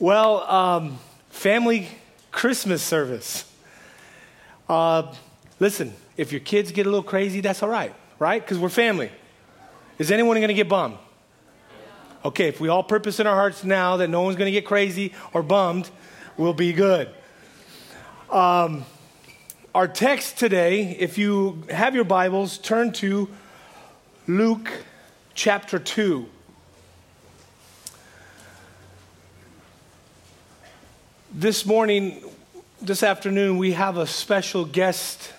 Well, um, family Christmas service. Uh, listen, if your kids get a little crazy, that's all right, right? Because we're family. Is anyone going to get bummed? Okay, if we all purpose in our hearts now that no one's going to get crazy or bummed, we'll be good. Um, our text today, if you have your Bibles, turn to Luke chapter 2. This morning, this afternoon, we have a special guest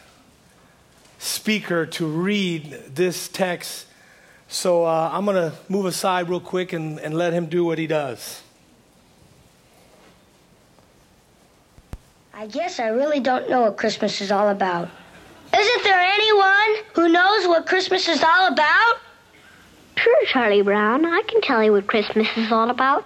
speaker to read this text. So uh, I'm going to move aside real quick and, and let him do what he does. I guess I really don't know what Christmas is all about. Isn't there anyone who knows what Christmas is all about? Sure, Charlie Brown. I can tell you what Christmas is all about.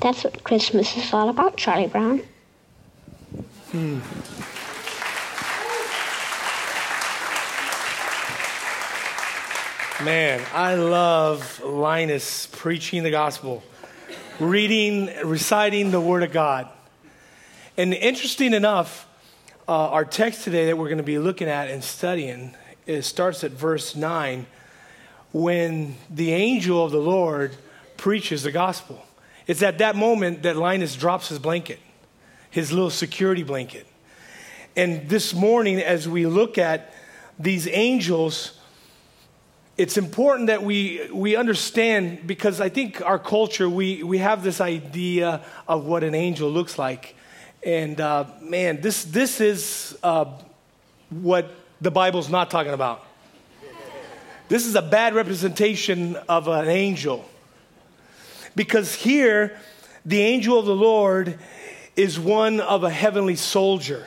That's what Christmas is all about, Charlie Brown. Hmm. Man, I love Linus preaching the gospel, reading, reciting the Word of God. And interesting enough, uh, our text today that we're going to be looking at and studying it starts at verse 9 when the angel of the Lord preaches the gospel. It's at that moment that Linus drops his blanket, his little security blanket. And this morning, as we look at these angels, it's important that we, we understand because I think our culture, we, we have this idea of what an angel looks like. And uh, man, this, this is uh, what the Bible's not talking about. This is a bad representation of an angel. Because here, the angel of the Lord is one of a heavenly soldier.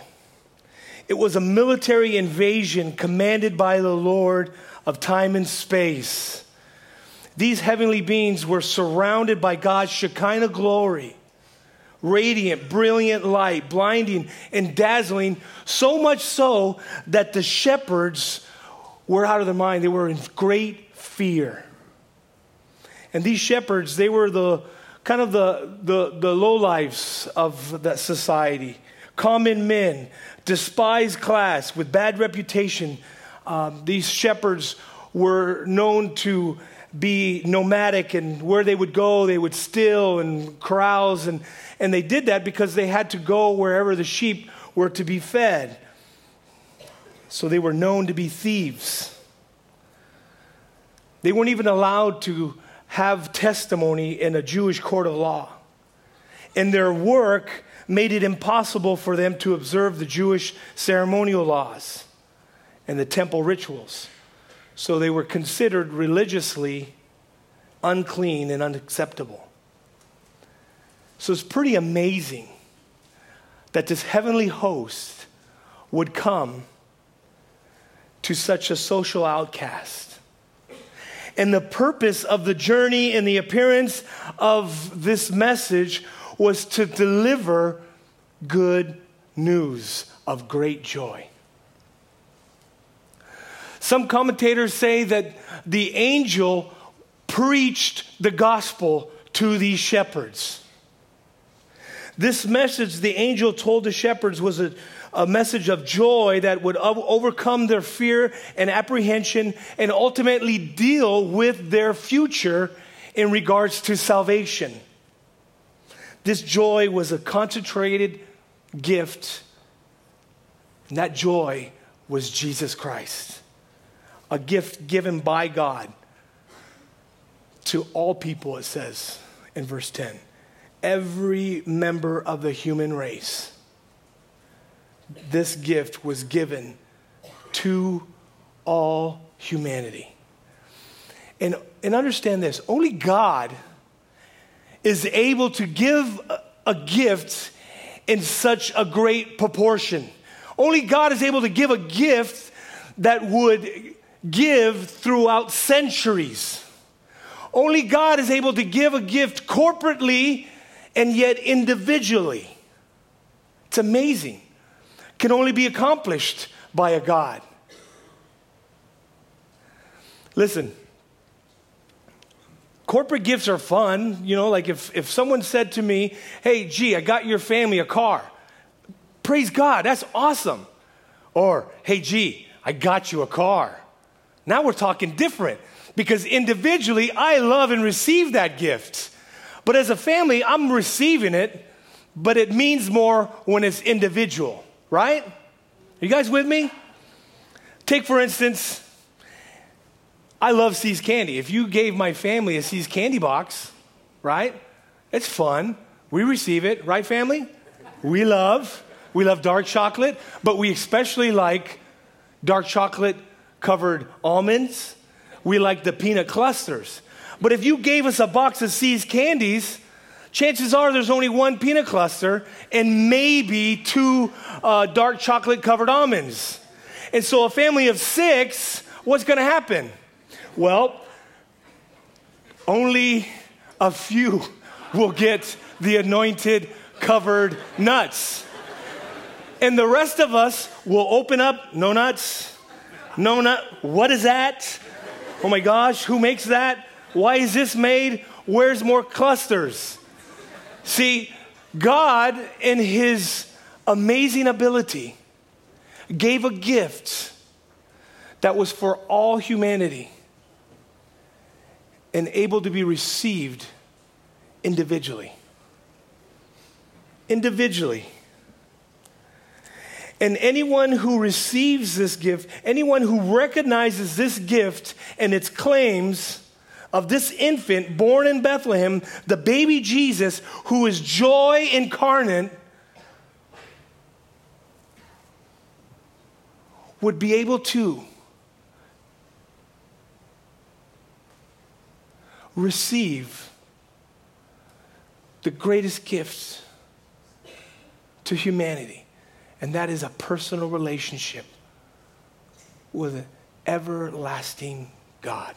It was a military invasion commanded by the Lord of time and space. These heavenly beings were surrounded by God's Shekinah glory, radiant, brilliant light, blinding and dazzling, so much so that the shepherds were out of their mind. They were in great fear. And these shepherds, they were the kind of the, the, the lowlifes of that society. Common men, despised class with bad reputation. Um, these shepherds were known to be nomadic, and where they would go, they would steal and carouse. And, and they did that because they had to go wherever the sheep were to be fed. So they were known to be thieves. They weren't even allowed to have testimony in a Jewish court of law. And their work made it impossible for them to observe the Jewish ceremonial laws and the temple rituals. So they were considered religiously unclean and unacceptable. So it's pretty amazing that this heavenly host would come to such a social outcast and the purpose of the journey and the appearance of this message was to deliver good news of great joy. Some commentators say that the angel preached the gospel to these shepherds. This message the angel told the shepherds was a, a message of joy that would overcome their fear and apprehension and ultimately deal with their future in regards to salvation. This joy was a concentrated gift, and that joy was Jesus Christ, a gift given by God to all people, it says in verse 10. Every member of the human race this gift was given to all humanity. And, and understand this only God is able to give a, a gift in such a great proportion. Only God is able to give a gift that would give throughout centuries. Only God is able to give a gift corporately and yet individually. It's amazing can only be accomplished by a God. Listen, corporate gifts are fun. You know, like if, if someone said to me, hey, gee, I got your family a car, praise God, that's awesome. Or, hey, gee, I got you a car. Now we're talking different because individually I love and receive that gift. But as a family, I'm receiving it, but it means more when it's individual right? Are you guys with me? Take, for instance, I love See's candy. If you gave my family a See's candy box, right? It's fun. We receive it, right, family? We love. We love dark chocolate, but we especially like dark chocolate covered almonds. We like the peanut clusters. But if you gave us a box of See's candies, chances are there's only one peanut cluster and maybe two uh, dark chocolate covered almonds. And so, a family of six, what's going to happen? Well, only a few will get the anointed covered nuts. And the rest of us will open up no nuts, no nut. What is that? Oh my gosh, who makes that? Why is this made? Where's more clusters? See, God, in His amazing ability, gave a gift that was for all humanity and able to be received individually. Individually. And anyone who receives this gift, anyone who recognizes this gift and its claims, of this infant born in Bethlehem, the baby Jesus, who is joy incarnate, would be able to receive the greatest gift to humanity, and that is a personal relationship with an everlasting God.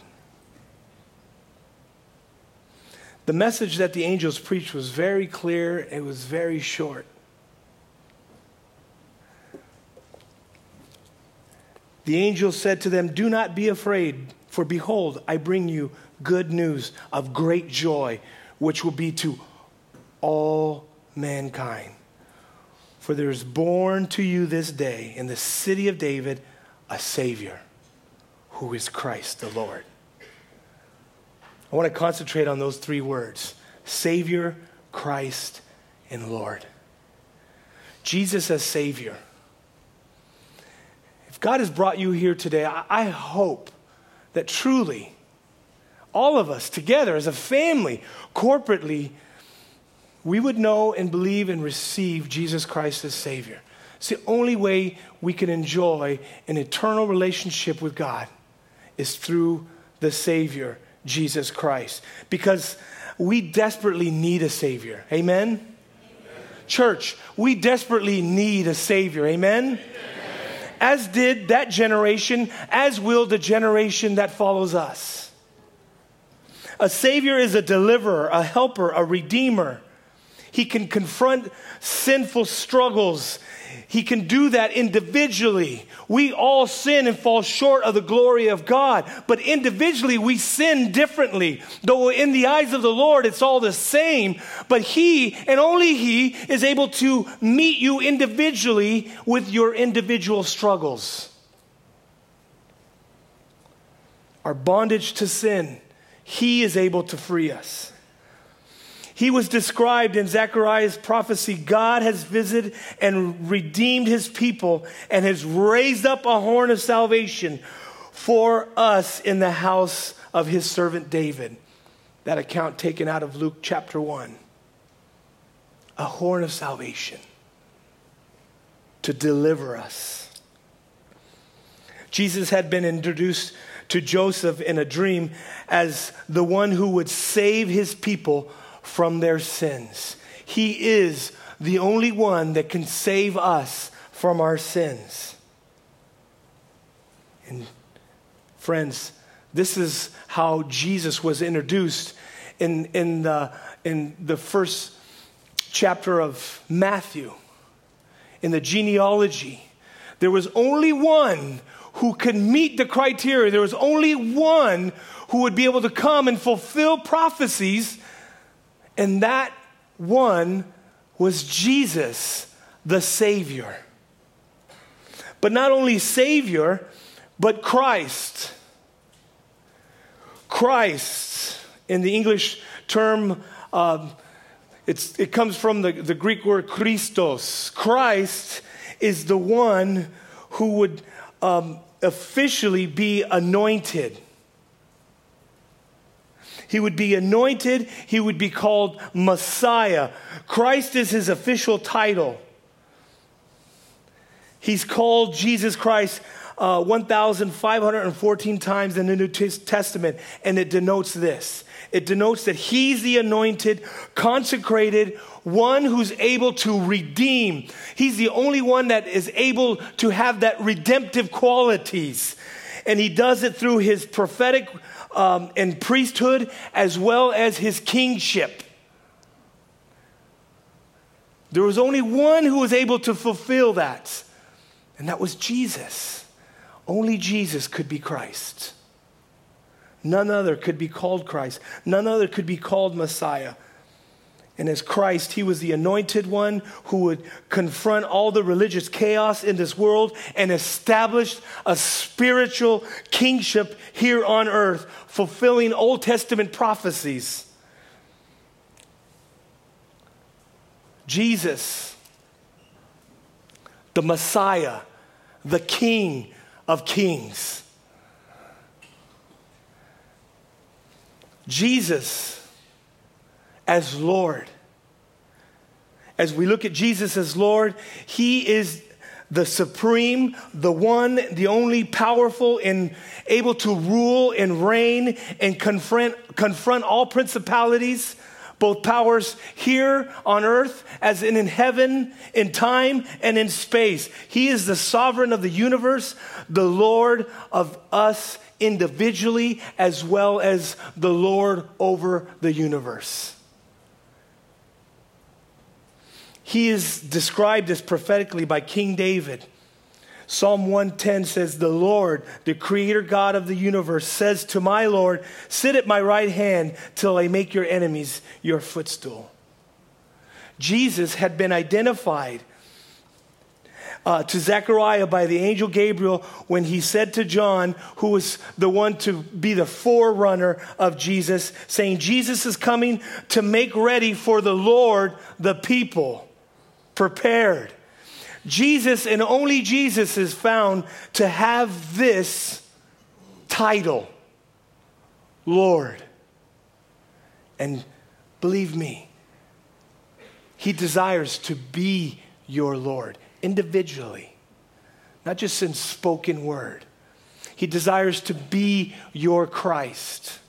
The message that the angels preached was very clear, it was very short. The angel said to them, Do not be afraid, for behold, I bring you good news of great joy, which will be to all mankind. For there is born to you this day in the city of David a Savior, who is Christ the Lord. I want to concentrate on those three words Savior, Christ, and Lord. Jesus as Savior. If God has brought you here today, I, hope that truly all of us together as a family, corporately, we would know and believe and receive Jesus Christ as Savior. It's the only way we can enjoy an eternal relationship with God is through the Savior Jesus Christ because we desperately need a Savior. Amen? Amen. Church, we desperately need a Savior. Amen? Amen? As did that generation, as will the generation that follows us. A Savior is a deliverer, a helper, a redeemer. He can confront sinful struggles. He can do that individually. We all sin and fall short of the glory of God, but individually we sin differently. Though in the eyes of the Lord it's all the same, but He and only He is able to meet you individually with your individual struggles. Our bondage to sin, He is able to free us. He was described in Zechariah's prophecy God has visited and redeemed his people and has raised up a horn of salvation for us in the house of his servant David. That account taken out of Luke chapter 1. A horn of salvation to deliver us. Jesus had been introduced to Joseph in a dream as the one who would save his people from their sins. He is the only one that can save us from our sins. And friends, this is how Jesus was introduced in, in, the, in the first chapter of Matthew, in the genealogy. There was only one who could meet the criteria. There was only one who would be able to come and fulfill prophecies and that one was Jesus, the Savior. But not only Savior, but Christ. Christ, in the English term, um, it comes from the, the Greek word Christos. Christ is the one who would um, officially be anointed. He would be anointed, he would be called Messiah. Christ is his official title. He's called Jesus Christ uh, 1,514 times in the New Testament, and it denotes this it denotes that he's the anointed, consecrated, one who's able to redeem. He's the only one that is able to have that redemptive qualities. And he does it through his prophetic um, and priesthood as well as his kingship. There was only one who was able to fulfill that, and that was Jesus. Only Jesus could be Christ. None other could be called Christ. None other could be called Messiah. And as Christ, he was the anointed one who would confront all the religious chaos in this world and establish a spiritual kingship here on earth, fulfilling Old Testament prophecies. Jesus, the Messiah, the King of Kings. Jesus as Lord. As we look at Jesus as Lord, He is the supreme, the one, the only powerful and able to rule and reign and confront, confront all principalities, both powers here on earth as in, in heaven, in time, and in space. He is the sovereign of the universe, the Lord of us individually, as well as the Lord over the universe. He is described as prophetically by King David. Psalm 110 says, The Lord, the creator God of the universe, says to my Lord, Sit at my right hand till I make your enemies your footstool. Jesus had been identified uh, to Zechariah by the angel Gabriel when he said to John, who was the one to be the forerunner of Jesus, saying, Jesus is coming to make ready for the Lord the people prepared. Jesus and only Jesus is found to have this title Lord. And believe me, He desires to be your Lord individually, not just in spoken word. He desires to be your Christ,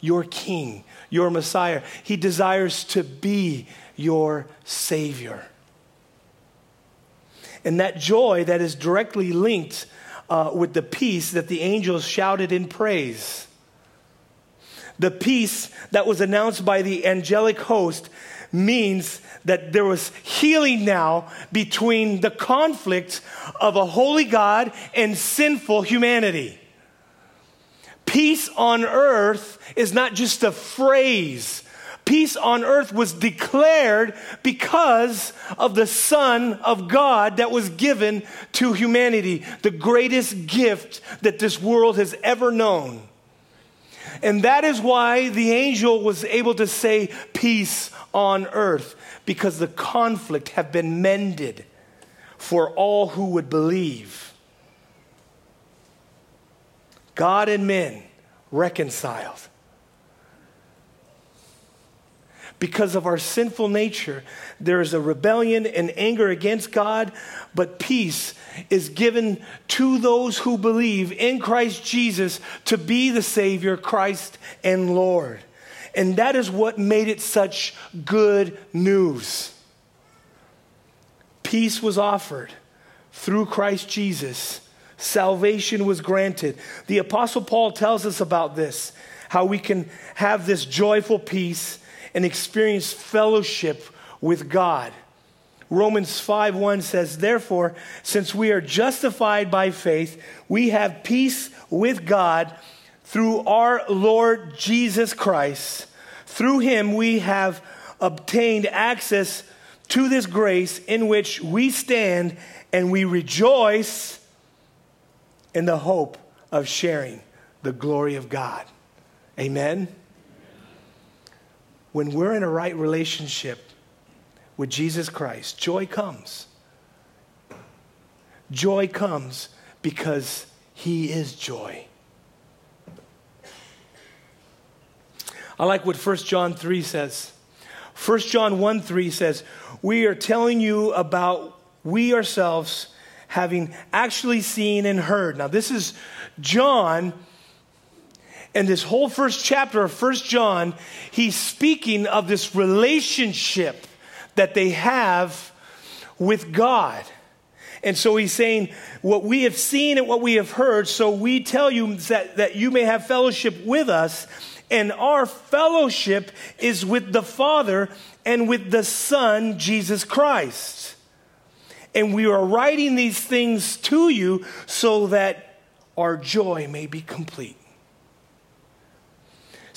your King, your Messiah. He desires to be your Savior. And that joy that is directly linked uh, with the peace that the angels shouted in praise. The peace that was announced by the angelic host means that there was healing now between the conflict of a holy God and sinful humanity. Peace on earth is not just a phrase. Peace on earth was declared because of the Son of God that was given to humanity, the greatest gift that this world has ever known. And that is why the angel was able to say, Peace on earth, because the conflict have been mended for all who would believe. God and men reconciled. Because of our sinful nature, there is a rebellion and anger against God, but peace is given to those who believe in Christ Jesus to be the Savior, Christ and Lord. And that is what made it such good news. Peace was offered through Christ Jesus. Salvation was granted. The Apostle Paul tells us about this how we can have this joyful peace and experience fellowship with God. Romans 5 1 says, Therefore, since we are justified by faith, we have peace with God through our Lord Jesus Christ. Through him, we have obtained access to this grace in which we stand and we rejoice in the hope of sharing the glory of God. Amen when we're in a right relationship with Jesus Christ, joy comes. Joy comes because He is joy. I like what 1 John 3 says. 1 John 1 3 says, We are telling you about we ourselves having actually seen and heard. Now, this is John in this whole first chapter of First John, he's speaking of this relationship that they have with God. And so he's saying, What we have seen and what we have heard, so we tell you that, that you may have fellowship with us. And our fellowship is with the Father and with the Son, Jesus Christ. And we are writing these things to you so that our joy may be complete.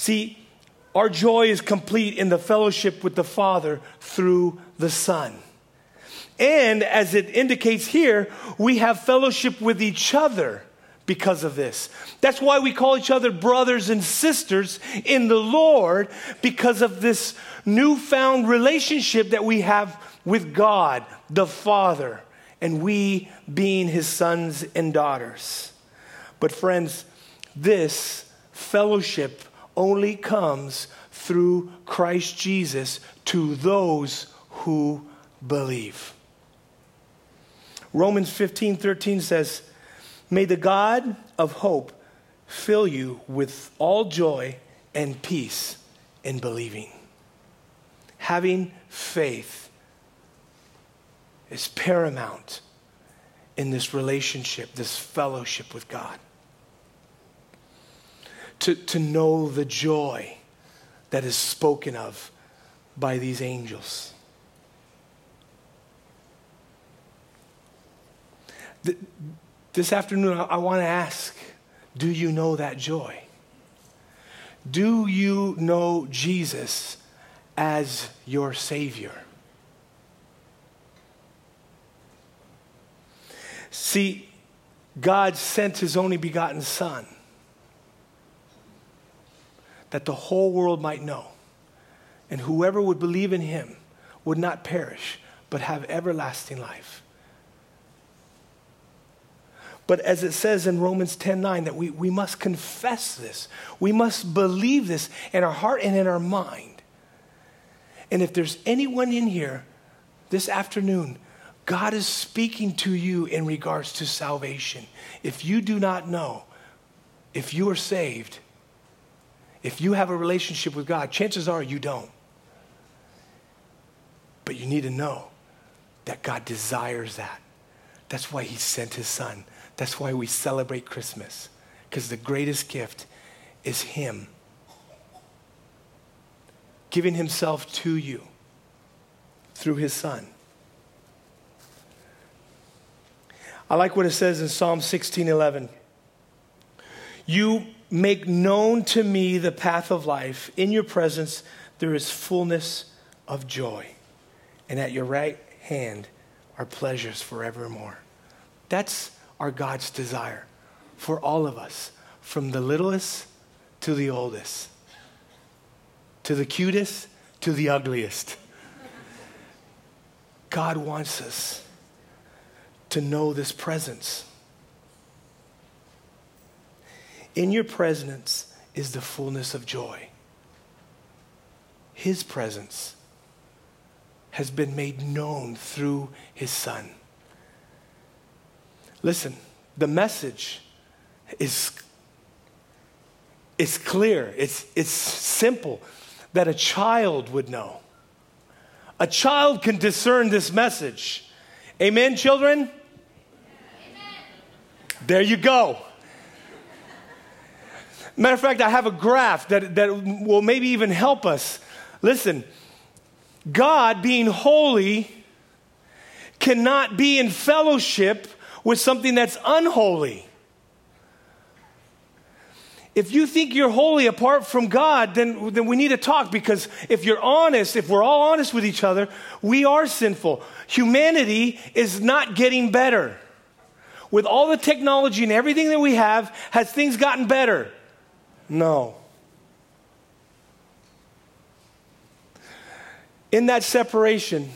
See, our joy is complete in the fellowship with the Father through the Son. And as it indicates here, we have fellowship with each other because of this. That's why we call each other brothers and sisters in the Lord because of this newfound relationship that we have with God, the Father, and we being his sons and daughters. But, friends, this fellowship only comes through Christ Jesus to those who believe. Romans 15 13 says, May the God of hope fill you with all joy and peace in believing. Having faith is paramount in this relationship, this fellowship with God to, to know the joy that is spoken of by these angels. This afternoon, I want to ask do you know that joy? Do you know Jesus as your Savior? See, God sent His only begotten Son that the whole world might know. And whoever would believe in him would not perish, but have everlasting life. But as it says in Romans 10 9, that we, we must confess this. We must believe this in our heart and in our mind. And if there's anyone in here this afternoon, God is speaking to you in regards to salvation. If you do not know, if you are saved, if you have a relationship with God, chances are you don't. But you need to know that God desires that. That's why He sent His Son. That's why we celebrate Christmas, because the greatest gift is Him giving Himself to you through his son. I like what it says in Psalm 16 11. You make known to me the path of life. In your presence, there is fullness of joy. And at your right hand are pleasures forevermore. That's our God's desire for all of us, from the littlest to the oldest, to the cutest to the ugliest. God wants us to know this presence. In your presence is the fullness of joy. His presence has been made known through his son. Listen, the message is, is clear, it's, it's simple that a child would know. A child can discern this message. Amen, children? Amen. There you go. Matter of fact, I have a graph that, that will maybe even help us. Listen, God being holy cannot be in fellowship with something that's unholy. If you think you're holy apart from God, then, then we need to talk because if you're honest, if we're all honest with each other, we are sinful. Humanity is not getting better. With all the technology and everything that we have, has things gotten better? No. In that separation,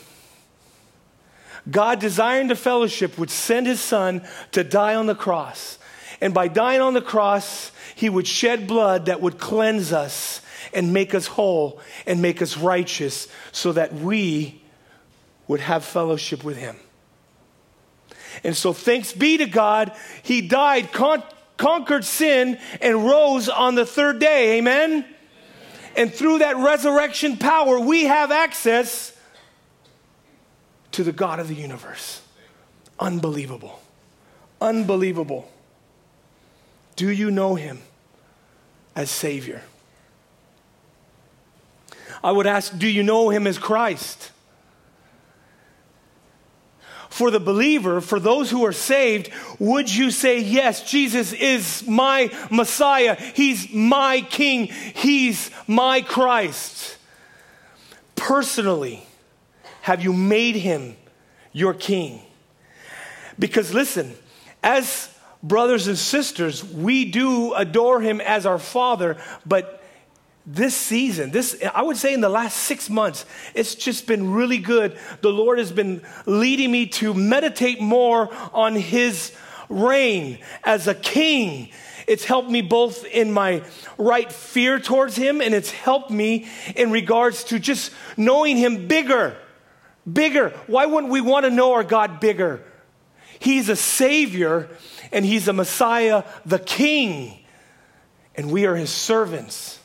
God, desiring the fellowship, would send his son to die on the cross. And by dying on the cross, he would shed blood that would cleanse us and make us whole and make us righteous so that we would have fellowship with him. And so, thanks be to God, he died, con- conquered sin, and rose on the third day. Amen? Amen? And through that resurrection power, we have access to the God of the universe. Unbelievable. Unbelievable. Do you know him as Savior? I would ask, do you know him as Christ? For the believer, for those who are saved, would you say, Yes, Jesus is my Messiah. He's my King. He's my Christ. Personally, have you made him your King? Because listen, as brothers and sisters, we do adore him as our Father, but this season, this I would say in the last six months, it's just been really good. The Lord has been leading me to meditate more on his reign as a king. It's helped me both in my right fear towards him, and it's helped me in regards to just knowing him bigger. Bigger. Why wouldn't we want to know our God bigger? He's a Savior and He's a Messiah, the King, and we are His servants.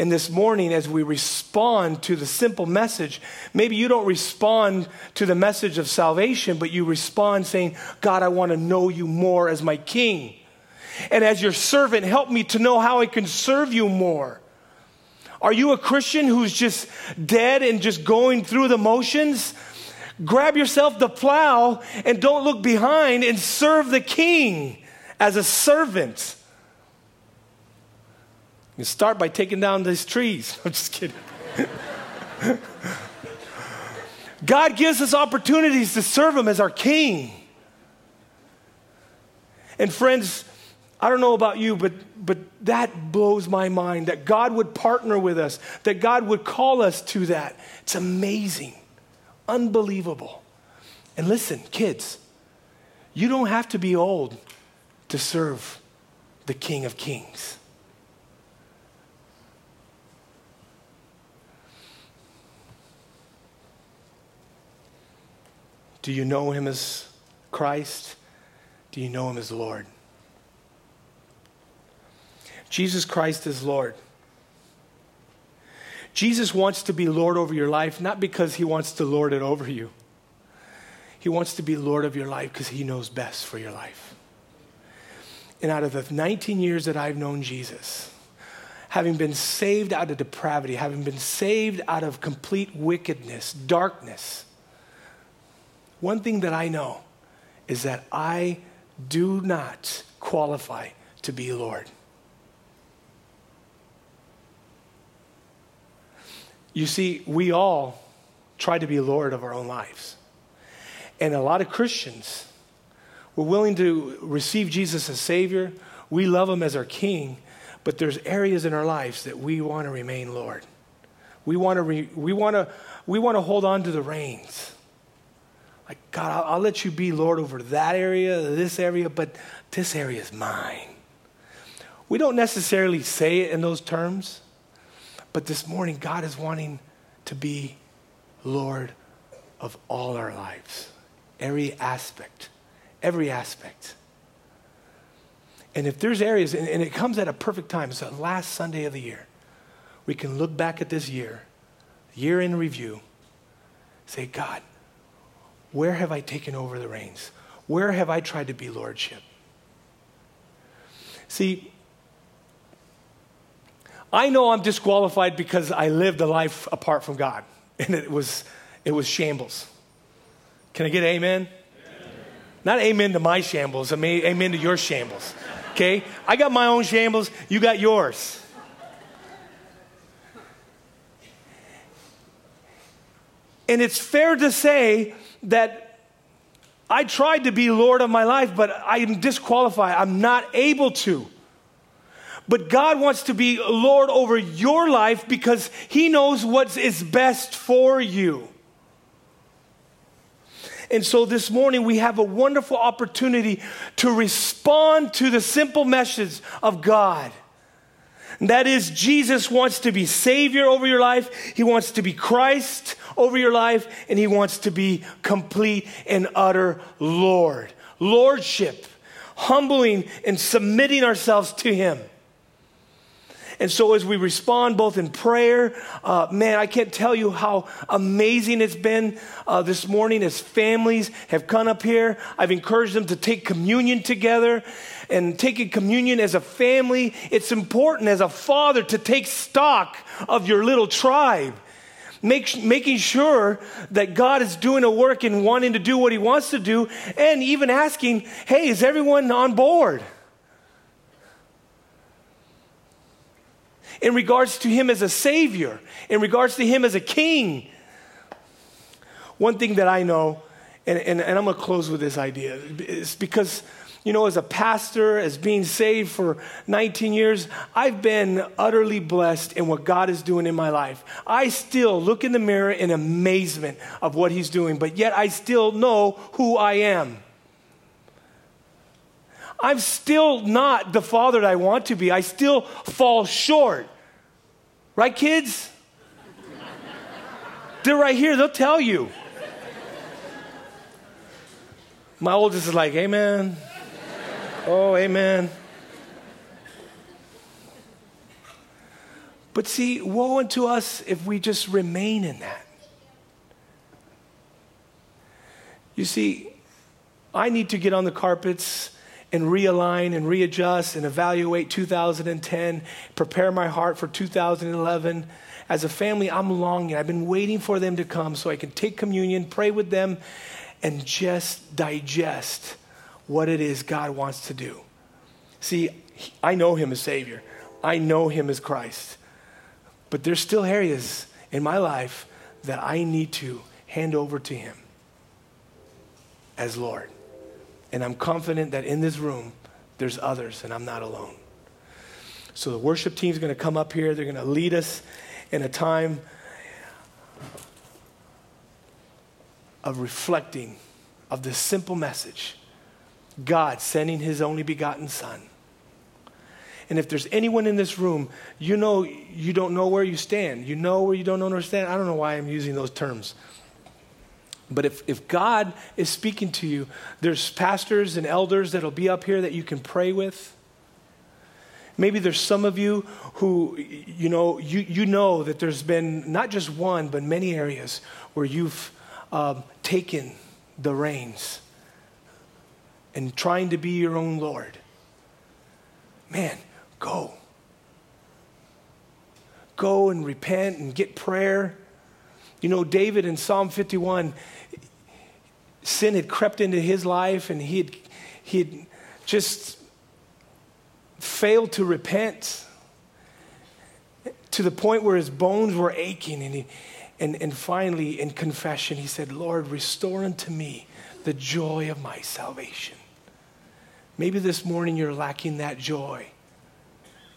And this morning, as we respond to the simple message, maybe you don't respond to the message of salvation, but you respond saying, God, I want to know you more as my King. And as your servant, help me to know how I can serve you more. Are you a Christian who's just dead and just going through the motions? Grab yourself the plow and don't look behind and serve the king as a servant. You start by taking down these trees. I'm just kidding. God gives us opportunities to serve Him as our King. And friends, I don't know about you, but, but that blows my mind that God would partner with us, that God would call us to that. It's amazing. Unbelievable. And listen, kids, you don't have to be old to serve the King of Kings. Do you know him as Christ? Do you know him as Lord? Jesus Christ is Lord. Jesus wants to be Lord over your life, not because he wants to lord it over you. He wants to be Lord of your life because he knows best for your life. And out of the 19 years that I've known Jesus, having been saved out of depravity, having been saved out of complete wickedness, darkness, one thing that I know is that I do not qualify to be Lord. You see, we all try to be Lord of our own lives. And a lot of Christians, we're willing to receive Jesus as Savior. We love Him as our King, but there's areas in our lives that we want to remain Lord. We want to, re, we want to, we want to hold on to the reins. Like, God, I'll, I'll let you be Lord over that area, this area, but this area is mine. We don't necessarily say it in those terms, but this morning, God is wanting to be Lord of all our lives, every aspect, every aspect. And if there's areas, and, and, it comes at a perfect time, it's the last Sunday of the year, we can look back at this year, year in review, say, God, where have I taken over the reins? Where have I tried to be lordship? See, I know I'm disqualified because I lived a life apart from God, and it was, it was shambles. Can I get amen? amen? Not amen to my shambles, I mean amen to your shambles. Okay? I got my own shambles, you got yours. And it's fair to say that I tried to be Lord of my life, but I'm disqualified. I'm not able to. But God wants to be Lord over your life because He knows what is best for you. And so this morning we have a wonderful opportunity to respond to the simple message of God. That is, Jesus wants to be Savior over your life, He wants to be Christ over your life, and He wants to be complete and utter Lord. Lordship, humbling and submitting ourselves to Him. And so, as we respond both in prayer, uh, man, I can't tell you how amazing it's been uh, this morning as families have come up here. I've encouraged them to take communion together and taking communion as a family. It's important as a father to take stock of your little tribe. Make, making sure that God is doing a work and wanting to do what He wants to do, and even asking, hey, is everyone on board? In regards to him as a savior, in regards to him as a king. One thing that I know, and, and, and I'm going to close with this idea, is because, you know, as a pastor, as being saved for 19 years, I've been utterly blessed in what God is doing in my life. I still look in the mirror in amazement of what He's doing, but yet I still know who I am. I'm still not the father that I want to be. I still fall short. Right, kids? They're right here, they'll tell you. My oldest is like, Amen. Oh, amen. But see, woe unto us if we just remain in that. You see, I need to get on the carpets and realign and readjust and evaluate 2010, prepare my heart for 2011. As a family, I'm longing. I've been waiting for them to come so I can take communion, pray with them, and just digest what it is God wants to do. See, I know Him as Savior, I know Him as Christ. But there's still areas in my life that I need to hand over to Him as Lord. And I'm confident that in this room, there's others, and I'm not alone. So the worship team is going to come up here. They're going to lead us in a time of reflecting of this simple message God sending his only begotten Son. And if there's anyone in this room, you know you don't know where you stand. You know where you don't understand. I don't know why I'm using those terms. But if, if God is speaking to you, there's pastors and elders that'll be up here that you can pray with. Maybe there's some of you who, you know, you, you know that there's been not just one, but many areas where you've um, taken the reins and trying to be your own Lord. Man, go. Go and repent and get prayer. You know, David in Psalm 51, sin had crept into his life and he had, he had just failed to repent to the point where his bones were aching. And, he, and, and finally, in confession, he said, Lord, restore unto me the joy of my salvation. Maybe this morning you're lacking that joy.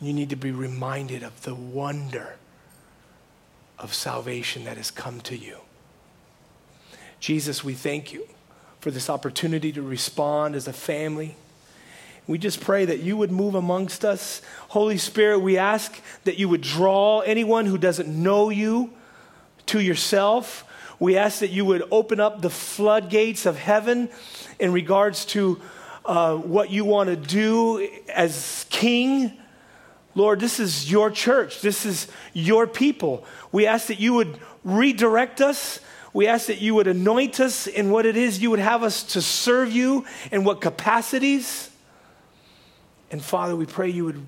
You need to be reminded of the wonder of salvation that has come to you. Jesus, we thank you for this opportunity to respond as a family. We just pray that you would move amongst us. Holy Spirit, we ask that you would draw anyone who doesn't know you to yourself. We ask that you would open up the floodgates of heaven in regards to uh, what you want to do as king. Lord, this is your church. This is your people. We ask that you would redirect us. We ask that you would anoint us in what it is you would have us to serve you in what capacities. And Father, we pray you would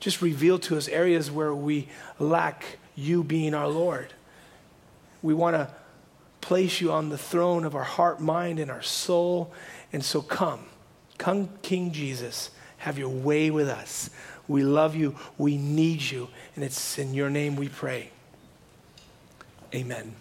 just reveal to us areas where we lack you being our Lord. We want to place you on the throne of our heart, mind, and our soul. And so come, come, King Jesus, have your way with us. We love you, we need you, and it's in your name we pray. Amen.